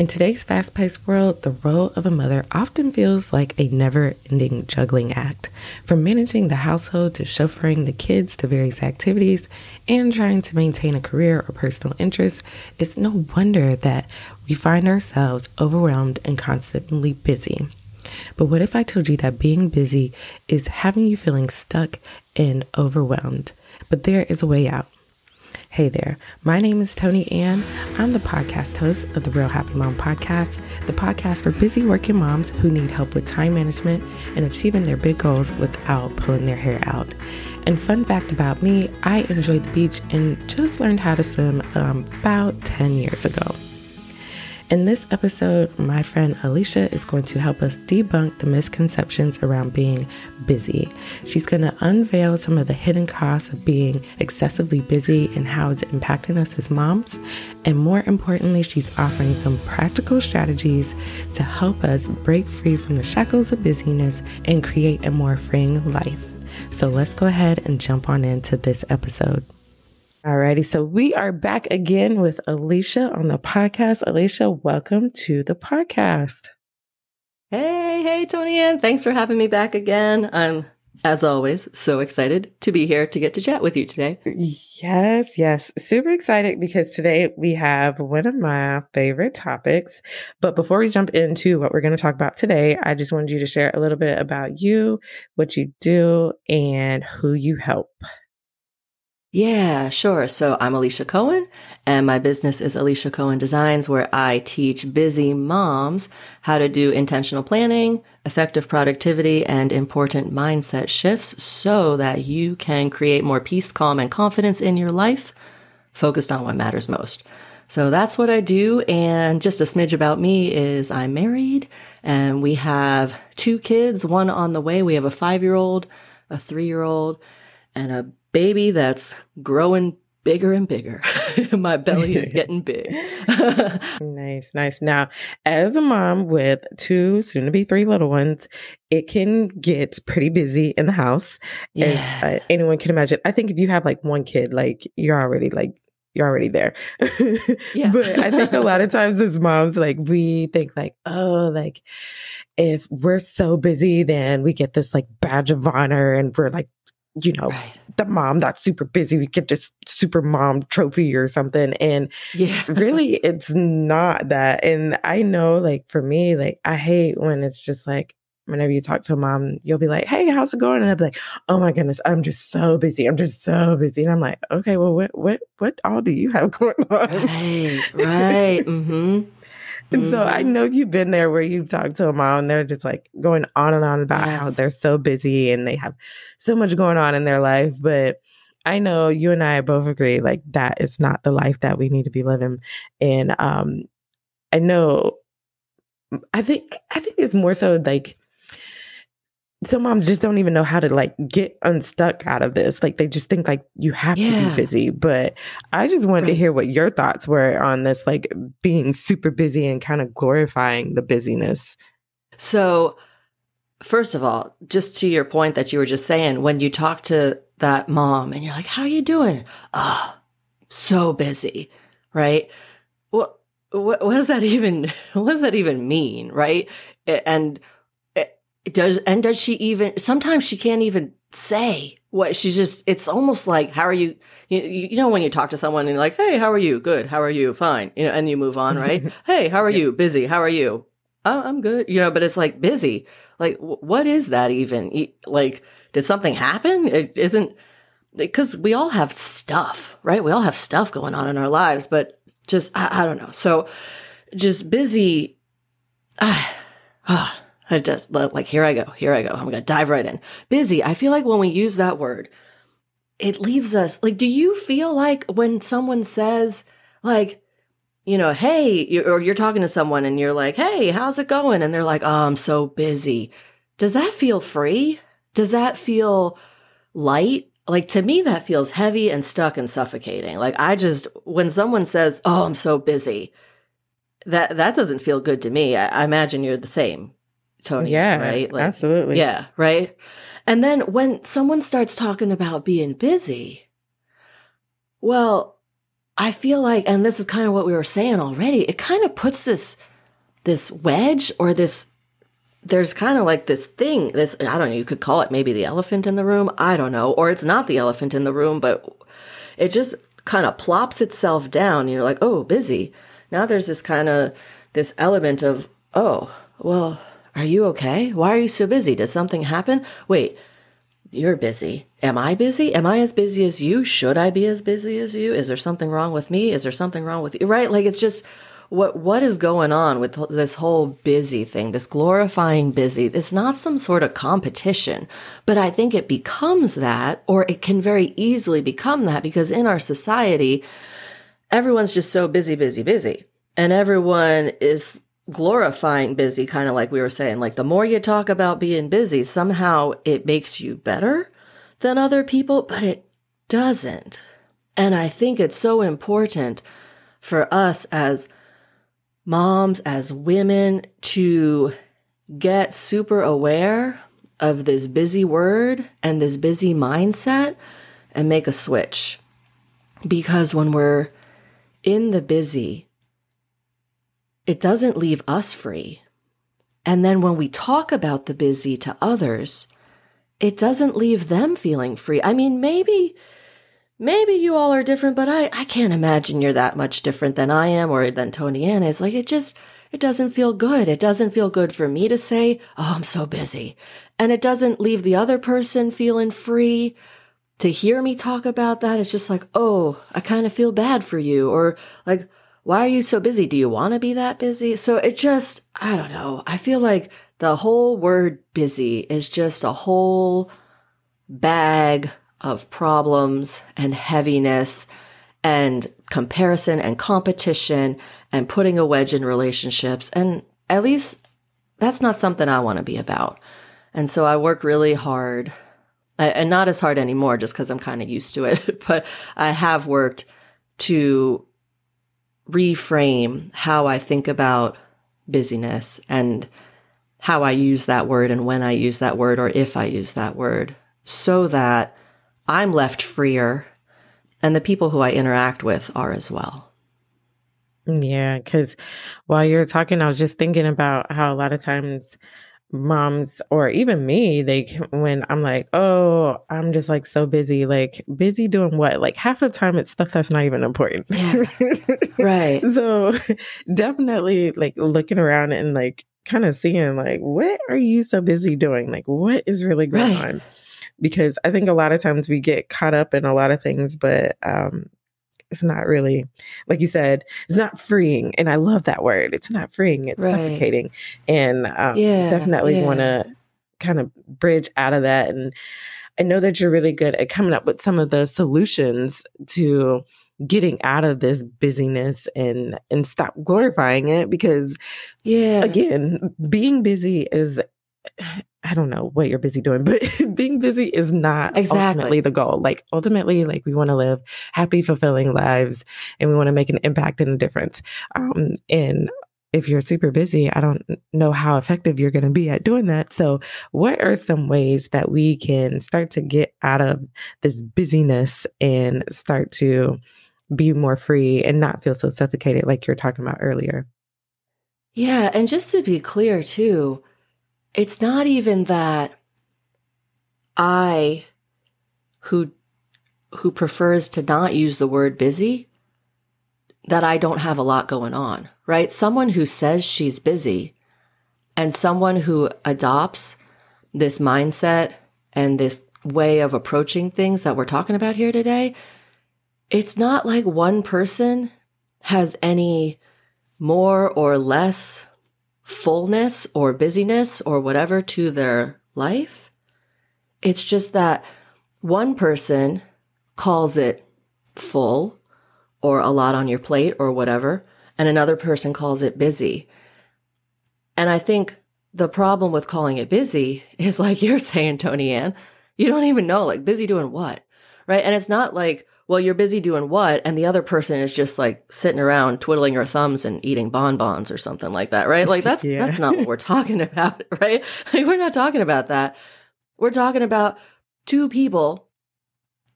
In today's fast paced world, the role of a mother often feels like a never ending juggling act. From managing the household to chauffeuring the kids to various activities and trying to maintain a career or personal interests, it's no wonder that we find ourselves overwhelmed and constantly busy. But what if I told you that being busy is having you feeling stuck and overwhelmed? But there is a way out. Hey there, my name is Tony Ann. I'm the podcast host of the Real Happy Mom podcast, the podcast for busy working moms who need help with time management and achieving their big goals without pulling their hair out. And fun fact about me, I enjoyed the beach and just learned how to swim um, about 10 years ago. In this episode, my friend Alicia is going to help us debunk the misconceptions around being busy. She's going to unveil some of the hidden costs of being excessively busy and how it's impacting us as moms. And more importantly, she's offering some practical strategies to help us break free from the shackles of busyness and create a more freeing life. So let's go ahead and jump on into this episode. Alrighty, so we are back again with Alicia on the podcast. Alicia, welcome to the podcast. Hey, hey, Tony Ann. Thanks for having me back again. I'm, as always, so excited to be here to get to chat with you today. Yes, yes. Super excited because today we have one of my favorite topics. But before we jump into what we're going to talk about today, I just wanted you to share a little bit about you, what you do, and who you help. Yeah, sure. So I'm Alicia Cohen, and my business is Alicia Cohen Designs, where I teach busy moms how to do intentional planning, effective productivity, and important mindset shifts so that you can create more peace, calm, and confidence in your life, focused on what matters most. So that's what I do. And just a smidge about me is I'm married and we have two kids, one on the way. We have a five year old, a three year old, and a baby that's growing bigger and bigger. My belly is getting big. nice, nice. Now, as a mom with two, soon to be three little ones, it can get pretty busy in the house. Yeah. As uh, anyone can imagine. I think if you have like one kid, like you're already like you're already there. yeah. but I think a lot of times as moms, like we think like, oh, like if we're so busy, then we get this like badge of honor and we're like you know, right. the mom that's super busy. We get this super mom trophy or something. And yeah. really, it's not that. And I know, like, for me, like, I hate when it's just like, whenever you talk to a mom, you'll be like, Hey, how's it going? And they'll be like, Oh my goodness, I'm just so busy. I'm just so busy. And I'm like, okay, well, what, what, what all do you have going on? Right. Right. mm-hmm. And mm-hmm. so I mm-hmm. know you've been there where you've talked to a mom and they're just like going on and on about yes. how they're so busy and they have so much going on in their life. But I know you and I both agree like that is not the life that we need to be living. And um I know I think I think it's more so like some moms just don't even know how to like get unstuck out of this. Like they just think like you have yeah. to be busy. But I just wanted right. to hear what your thoughts were on this, like being super busy and kind of glorifying the busyness. So, first of all, just to your point that you were just saying, when you talk to that mom and you're like, "How are you doing?" Oh, so busy, right? What what, what does that even what does that even mean, right? And does and does she even sometimes she can't even say what she's just it's almost like how are you you, you know when you talk to someone and you're like hey how are you? Good. How are you? Fine. You know and you move on right? Hey how are you? Busy. How are you? Oh, i'm good. You know but it's like busy? Like what is that even? Like did something happen? It isn't because we all have stuff right? We all have stuff going on in our lives but just i, I don't know. So just busy ah, ah I just like here I go, here I go. I'm gonna dive right in. Busy. I feel like when we use that word, it leaves us like. Do you feel like when someone says like, you know, hey, you, or you're talking to someone and you're like, hey, how's it going? And they're like, oh, I'm so busy. Does that feel free? Does that feel light? Like to me, that feels heavy and stuck and suffocating. Like I just when someone says, "Oh, I'm so busy," that that doesn't feel good to me. I, I imagine you're the same. Tony. Yeah, right. Like, absolutely. Yeah, right. And then when someone starts talking about being busy, well, I feel like, and this is kind of what we were saying already, it kind of puts this this wedge or this there's kind of like this thing this i don't know you could call it maybe the elephant in the room i don't know or it's not the elephant in the room but it just kind of plops itself down you're like oh busy now there's this kind of this element of oh well are you okay? Why are you so busy? Did something happen? Wait you're busy. Am i busy? Am i as busy as you? Should i be as busy as you? Is there something wrong with me? Is there something wrong with you? Right? Like it's just what what is going on with this whole busy thing this glorifying busy? It's not some sort of competition but i think it becomes that or it can very easily become that because in our society everyone's just so busy busy busy and everyone is glorifying busy kind of like we were saying like the more you talk about being busy somehow it makes you better than other people but it doesn't and i think it's so important for us as moms, as women, to get super aware of this busy word and this busy mindset and make a switch. Because when we're in the busy, it doesn't leave us free. And then when we talk about the busy to others, it doesn't leave them feeling free. I mean, maybe maybe you all are different, but I, I can't imagine you're that much different than I am or than Tony Ann is. Like it just, it doesn't feel good. It doesn't feel good for me to say, Oh, I'm so busy. And it doesn't leave the other person feeling free to hear me talk about that. It's just like, Oh, I kind of feel bad for you. Or like, why are you so busy? Do you want to be that busy? So it just, I don't know. I feel like the whole word busy is just a whole bag of problems and heaviness and comparison and competition and putting a wedge in relationships. And at least that's not something I want to be about. And so I work really hard and not as hard anymore just because I'm kind of used to it, but I have worked to reframe how I think about busyness and how I use that word and when I use that word or if I use that word so that I'm left freer, and the people who I interact with are as well. Yeah, because while you're talking, I was just thinking about how a lot of times moms or even me they when i'm like oh i'm just like so busy like busy doing what? Like half the time it's stuff that's not even important. Yeah. right. So definitely like looking around and like kind of seeing like what are you so busy doing? Like what is really going right. on? Because I think a lot of times we get caught up in a lot of things, but um, it's not really, like you said, it's not freeing. And I love that word. It's not freeing, it's right. suffocating. And um, yeah, definitely yeah. want to kind of bridge out of that. And I know that you're really good at coming up with some of the solutions to getting out of this busyness and and stop glorifying it because yeah again being busy is I don't know what you're busy doing, but being busy is not exactly. ultimately the goal. Like ultimately, like we want to live happy, fulfilling lives and we want to make an impact and a difference. Um, and if you're super busy, I don't know how effective you're going to be at doing that. So what are some ways that we can start to get out of this busyness and start to be more free and not feel so suffocated like you're talking about earlier? Yeah. And just to be clear too, it's not even that I who who prefers to not use the word busy that I don't have a lot going on, right? Someone who says she's busy and someone who adopts this mindset and this way of approaching things that we're talking about here today, it's not like one person has any more or less fullness or busyness or whatever to their life. It's just that one person calls it full or a lot on your plate or whatever, and another person calls it busy. And I think the problem with calling it busy is like you're saying, Tony Ann, you don't even know, like busy doing what, right? And it's not like, well, you're busy doing what? And the other person is just like sitting around twiddling her thumbs and eating bonbons or something like that, right? Like that's, yeah. that's not what we're talking about, right? Like we're not talking about that. We're talking about two people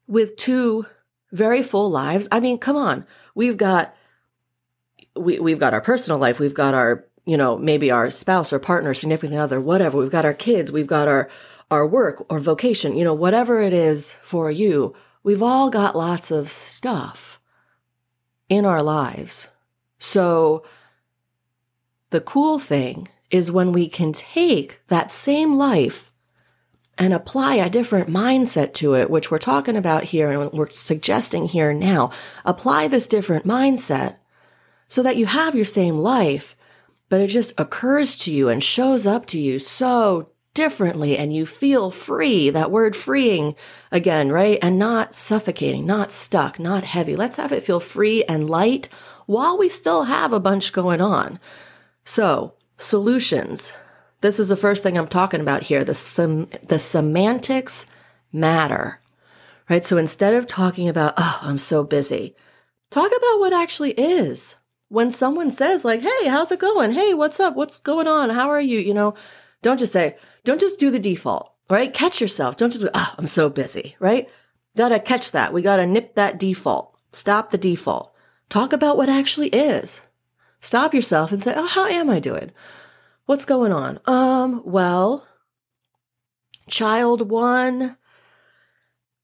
with two very full lives. I mean, come on. We've got, we, we've got our personal life. We've got our you know, maybe our spouse or partner, significant other, whatever. We've got our kids, we've got our, our work or vocation, you know, whatever it is for you. We've all got lots of stuff in our lives. So the cool thing is when we can take that same life and apply a different mindset to it, which we're talking about here and we're suggesting here now. Apply this different mindset so that you have your same life, but it just occurs to you and shows up to you so differently and you feel free. That word freeing again, right? And not suffocating, not stuck, not heavy. Let's have it feel free and light while we still have a bunch going on. So solutions. This is the first thing I'm talking about here. The, sem- the semantics matter, right? So instead of talking about, oh, I'm so busy, talk about what actually is. When someone says, like, hey, how's it going? Hey, what's up? What's going on? How are you? You know, don't just say, don't just do the default, right? Catch yourself. Don't just oh, I'm so busy, right? Gotta catch that. We gotta nip that default. Stop the default. Talk about what actually is. Stop yourself and say, Oh, how am I doing? What's going on? Um, well, child one,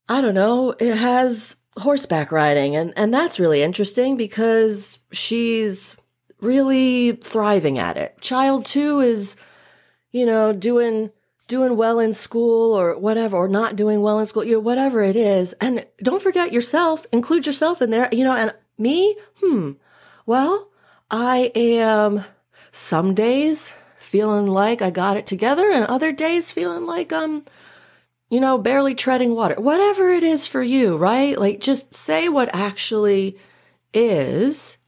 I don't know, it has horseback riding and and that's really interesting because she's really thriving at it. Child 2 is you know doing doing well in school or whatever or not doing well in school, you know whatever it is. And don't forget yourself, include yourself in there, you know, and me? Hmm. Well, I am some days feeling like I got it together and other days feeling like I'm, you know, barely treading water. Whatever it is for you, right? Like just say what actually is.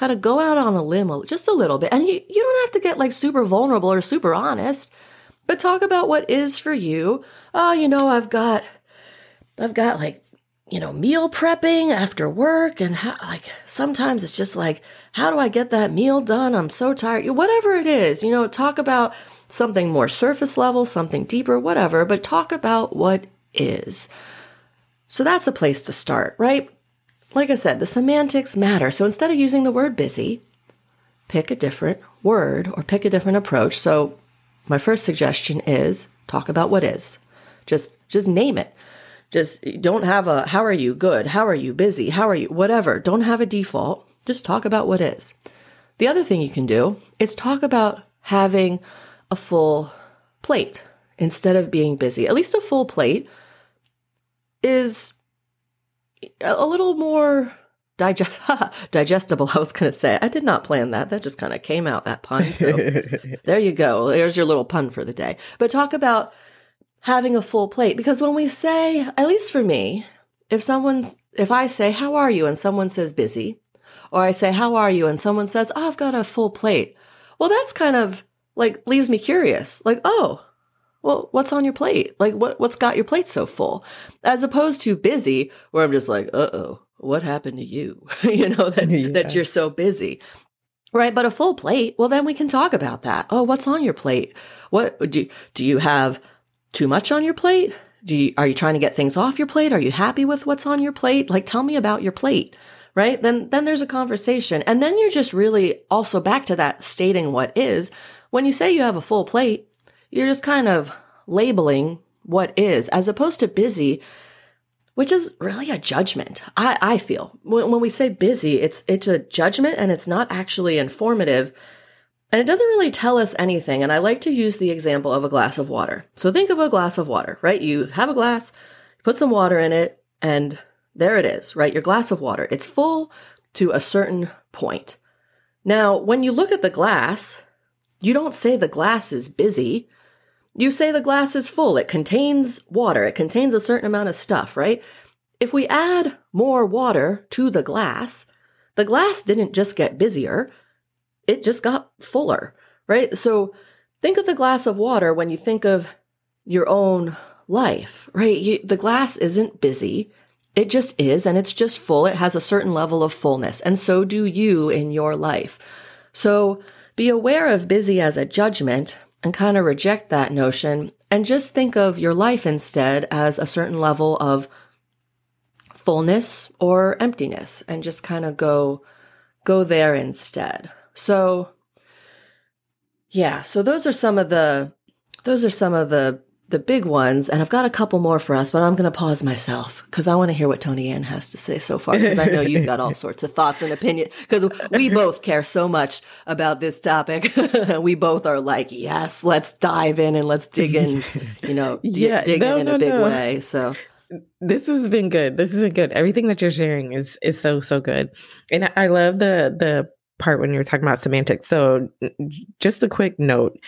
Kind of go out on a limb just a little bit. And you, you don't have to get like super vulnerable or super honest, but talk about what is for you. Oh, you know, I've got, I've got like you know, meal prepping after work. And how, like sometimes it's just like, how do I get that meal done? I'm so tired. Whatever it is, you know, talk about something more surface level, something deeper, whatever, but talk about what is. So that's a place to start, right? Like I said, the semantics matter. So instead of using the word busy, pick a different word or pick a different approach. So my first suggestion is talk about what is. Just just name it. Just don't have a how are you good? How are you busy? How are you whatever. Don't have a default. Just talk about what is. The other thing you can do is talk about having a full plate instead of being busy. At least a full plate is a little more digest digestible. I was going to say I did not plan that. That just kind of came out that pun. So there you go. There's your little pun for the day. But talk about having a full plate because when we say, at least for me, if someone's, if I say, how are you? And someone says busy, or I say, how are you? And someone says, oh, I've got a full plate. Well, that's kind of like leaves me curious. Like, oh, well, what's on your plate? Like, what, what's got your plate so full? As opposed to busy, where I'm just like, uh oh, what happened to you? you know, that, yeah. that you're so busy. Right. But a full plate, well, then we can talk about that. Oh, what's on your plate? What do, do you have too much on your plate? Do you, are you trying to get things off your plate? Are you happy with what's on your plate? Like, tell me about your plate, right? Then, then there's a conversation. And then you're just really also back to that stating what is. When you say you have a full plate, you're just kind of labeling what is as opposed to busy, which is really a judgment. I, I feel when, when we say busy, it's, it's a judgment and it's not actually informative and it doesn't really tell us anything. And I like to use the example of a glass of water. So think of a glass of water, right? You have a glass, put some water in it, and there it is, right? Your glass of water. It's full to a certain point. Now, when you look at the glass, you don't say the glass is busy. You say the glass is full. It contains water. It contains a certain amount of stuff, right? If we add more water to the glass, the glass didn't just get busier it just got fuller, right? So think of the glass of water when you think of your own life, right? You, the glass isn't busy. It just is, and it's just full. It has a certain level of fullness, and so do you in your life. So be aware of busy as a judgment and kind of reject that notion and just think of your life instead as a certain level of fullness or emptiness and just kind of go go there instead. So Yeah, so those are some of the those are some of the the big ones, and I've got a couple more for us, but I'm going to pause myself because I want to hear what Tony Ann has to say so far. Because I know you've got all sorts of thoughts and opinions. Because we both care so much about this topic. we both are like, yes, let's dive in and let's dig in. You know, d- Yeah, dig no, in in no, a big no. way. So this has been good. This has been good. Everything that you're sharing is is so so good, and I- I love the the part when you're talking about semantics. So, just a quick note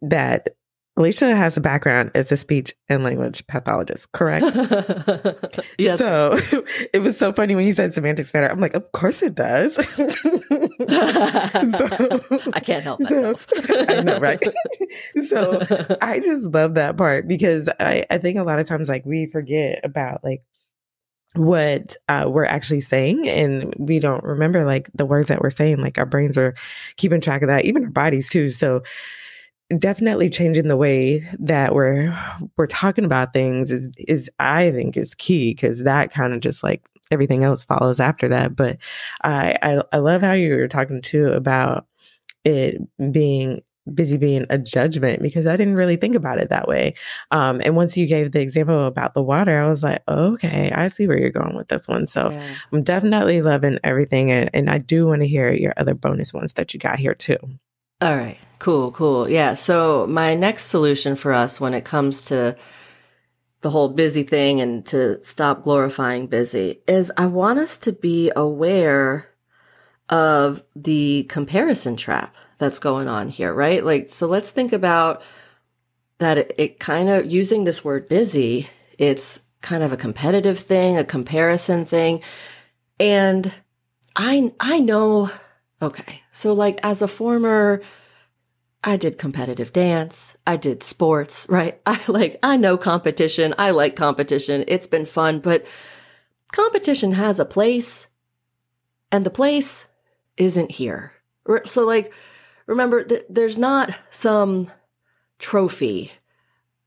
that Alicia has a background as a speech and language pathologist, correct? yes, So it was so funny when you said semantics matter. I'm like, of course it does. I can't help so- myself. I know, right? so I just love that part because I, I think a lot of times like we forget about like what uh, we're actually saying and we don't remember like the words that we're saying like our brains are keeping track of that even our bodies too so definitely changing the way that we're we're talking about things is is i think is key because that kind of just like everything else follows after that but i i, I love how you were talking too about it being busy being a judgment because I didn't really think about it that way. Um, and once you gave the example about the water, I was like, okay, I see where you're going with this one. So Yeah. I'm definitely loving everything. And, and I do want to hear your other bonus ones that you got here too. All right. Cool, cool. Yeah. So my next solution for us when it comes to the whole busy thing and to stop glorifying busy is I want us to be aware of the comparison trap that's going on here, right? Like, so let's think about that it, it kind of using this word busy, it's kind of a competitive thing, a comparison thing. And I I know okay. So like as a former I did competitive dance, I did sports, right? I like I know competition. I like competition. It's been fun, but competition has a place and the place isn't here. Re- So like remember th- there's not some trophy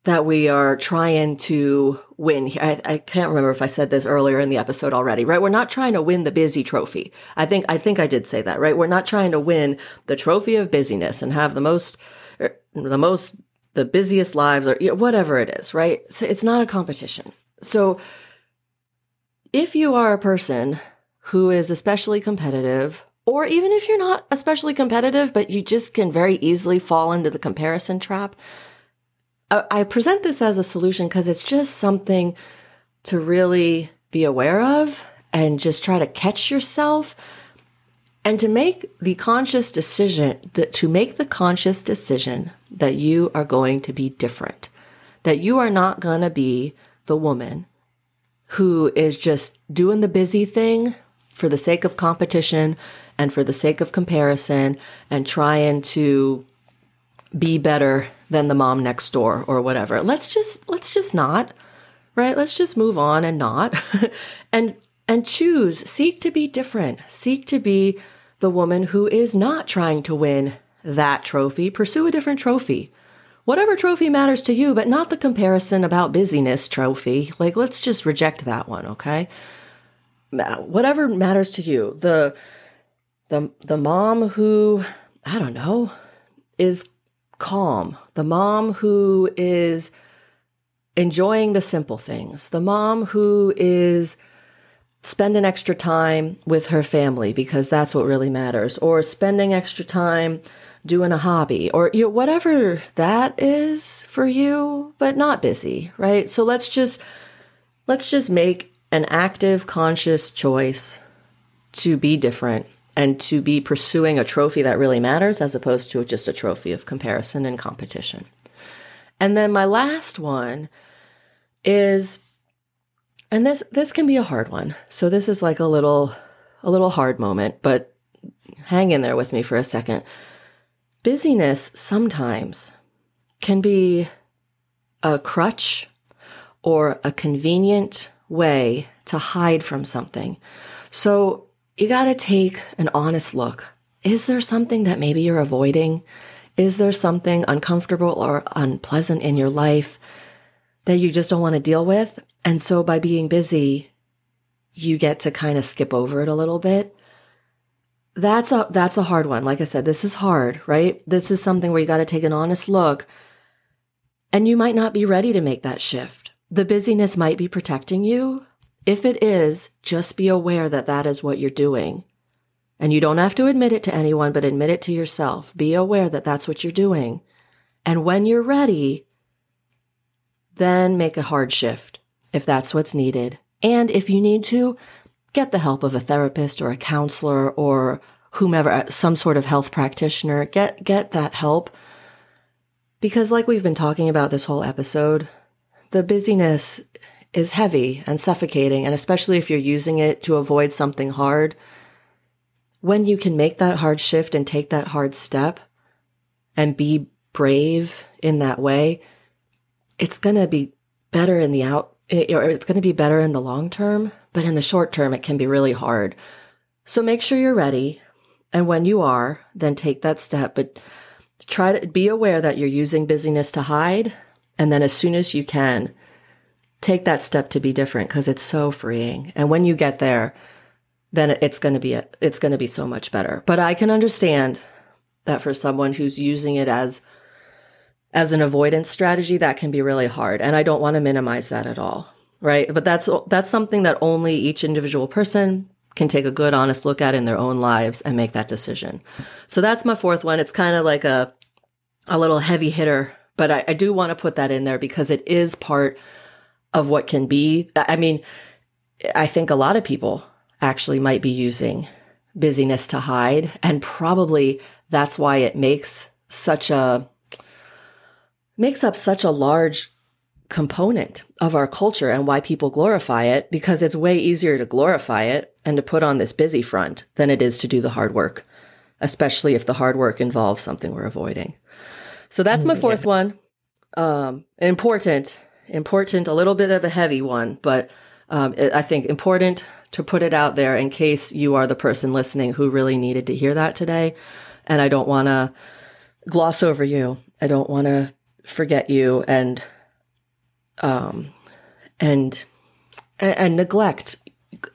that we are trying to win. I, I can't remember if I said this earlier in the episode already, right? We're not trying to win the busy trophy. I think, I think I did say that, right? We're not trying to win the trophy of busyness and have the most, er, the most, the busiest lives or whatever it is, right? So it's not a competition. So if you are a person who is especially competitive, or even if you're not especially competitive, but you just can very easily fall into the comparison trap, I present this as a solution because it's just something to really be aware of and just try to catch yourself and to make the conscious decision to make the conscious decision that you are going to be different that you are not going to be the woman who is just doing the busy thing for the sake of competition and for the sake of comparison and trying to be better than the mom next door or whatever. Let's just let's just not, right? Let's just move on and not and and choose, seek to be different. Seek to be the woman who is not trying to win that trophy. Pursue a different trophy. Whatever trophy matters to you, but not the comparison about busyness trophy. Like let's just reject that one, okay? Whatever matters to you. The the the mom who I don't know is calm, the mom who is enjoying the simple things, the mom who is spending extra time with her family because that's what really matters, or spending extra time doing a hobby, or you know, whatever that is for you, but not busy, right? So let's just let's just make an active, conscious choice to be different and to be pursuing a trophy that really matters as opposed to just a trophy of comparison and competition. And then my last one is and this this can be a hard one. So this is like a little a little hard moment, but hang in there with me for a second. Busyness sometimes can be a crutch or a convenient way to hide from something. So you got to take an honest look. Is there something that maybe you're avoiding? Is there something uncomfortable or unpleasant in your life that you just don't want to deal with? And so by being busy, you get to kind of skip over it a little bit. that's a that's a hard one. Like I said, this is hard, right? This is something where you got to take an honest look. And you might not be ready to make that shift. The busyness might be protecting you. If it is, just be aware that that is what you're doing. And you don't have to admit it to anyone, but admit it to yourself. Be aware that that's what you're doing. And when you're ready, then make a hard shift if that's what's needed. And if you need to, get the help of a therapist or a counselor or whomever, uh, some sort of health practitioner. Get, get that help. Because like we've been talking about this whole episode, the busyness is heavy and suffocating. And especially if you're using it to avoid something hard, when you can make that hard shift and take that hard step and be brave in that way, it's going to be better in the out, or it's going to be better in the long term, but in the short term, it can be really hard. So make sure you're ready. And when you are, then take that step, but try to be aware that you're using busyness to hide. And then as soon as you can, take that step to be different because it's so freeing. And when you get there, then it's going to be a, it's going to be so much better. But I can understand that for someone who's using it as as an avoidance strategy that can be really hard and I don't want to minimize that at all, right? But that's that's something that only each individual person can take a good honest look at in their own lives and make that decision. So that's my fourth one. It's kind of like a a little heavy hitter, but I, I do want to put that in there because it is part of what can be. I mean, I think a lot of people actually might be using busyness to hide. And probably that's why it makes such a, makes up such a large component of our culture and why people glorify it because it's way easier to glorify it and to put on this busy front than it is to do the hard work, especially if the hard work involves something we're avoiding. So that's my fourth yeah. one. Um, important, important, a little bit of a heavy one, but um, I think important to put it out there in case you are the person listening who really needed to hear that today. And I don't want to gloss over you. I don't want to forget you and, um, and, and neglect,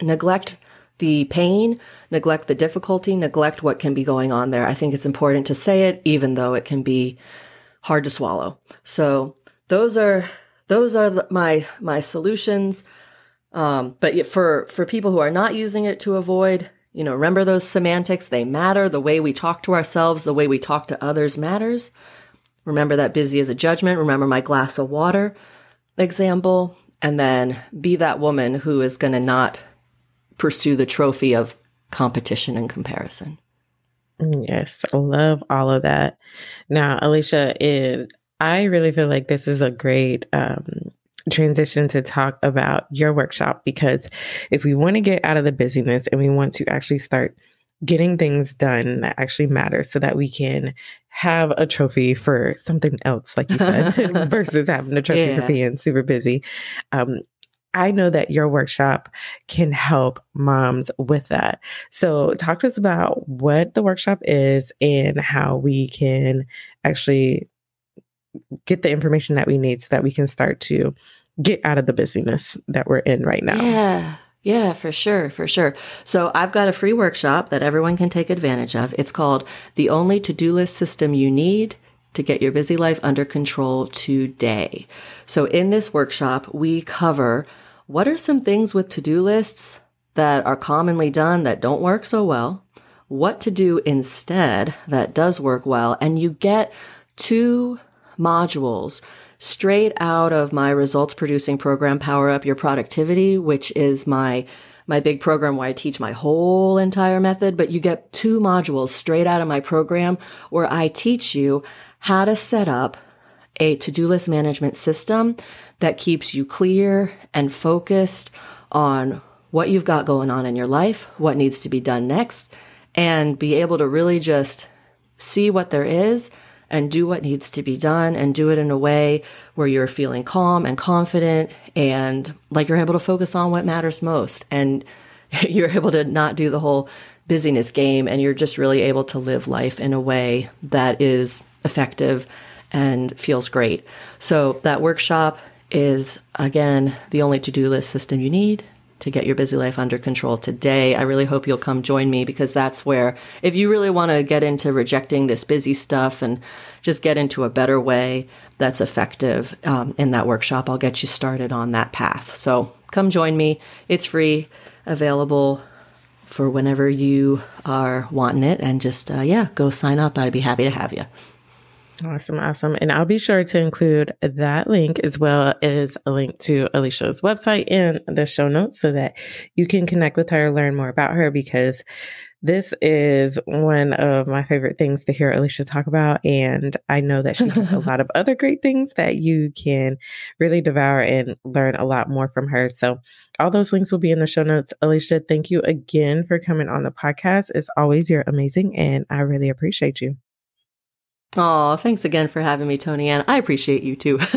neglect the pain, neglect the difficulty, neglect what can be going on there. I think it's important to say it, even though it can be hard to swallow. So those are, those are my, my solutions. Um, but for, for people who are not using it to avoid, you know, remember those semantics. They matter. The way we talk to ourselves, the way we talk to others matters. Remember that busy is a judgment. Remember my glass of water example. And then be that woman who is going to not pursue the trophy of competition and comparison. Yes, I love all of that. Now, Alicia, it, I really feel like this is a great um, transition to talk about your workshop because if we want to get out of the busyness and we want to actually start getting things done that actually matter so that we can have a trophy for something else, like you said, versus having a trophy yeah. for being super busy. Um, I know that your workshop can help moms with that. So, talk to us about what the workshop is and how we can actually get the information that we need so that we can start to get out of the busyness that we're in right now. Yeah. Yeah, for sure, for sure. So I've got a free workshop that everyone can take advantage of. It's called The Only To-Do List System You Need to Get Your Busy Life Under Control Today. So in this workshop, we cover what are some things with to-do lists that are commonly done that don't work so well, what to do instead that does work well, and you get two modules straight out of my results producing program, Power Up Your Productivity, which is my my big program where I teach my whole entire method, but you get two modules straight out of my program where I teach you how to set up a to-do list management system that keeps you clear and focused on what you've got going on in your life, what needs to be done next, and be able to really just see what there is and do what needs to be done and do it in a way where you're feeling calm and confident and like you're able to focus on what matters most and you're able to not do the whole busyness game and you're just really able to live life in a way that is effective and feels great. So that workshop is again the only to-do list system you need to get your busy life under control today. I really hope you'll come join me because that's where, if you really want to get into rejecting this busy stuff and just get into a better way that's effective um, in that workshop, I'll get you started on that path. So come join me. It's free, available for whenever you are wanting it. And just, uh, yeah, go sign up. I'd be happy to have you. Awesome, awesome. And I'll be sure to include that link as well as a link to Alicia's website in the show notes so that you can connect with her, learn more about her, because this is one of my favorite things to hear Alicia talk about. And I know that she has a lot of other great things that you can really devour and learn a lot more from her. So all those links will be in the show notes. Alicia, thank you again for coming on the podcast. As always, you're amazing and I really appreciate you. Oh, thanks again for having me, Tony Ann. I appreciate you too.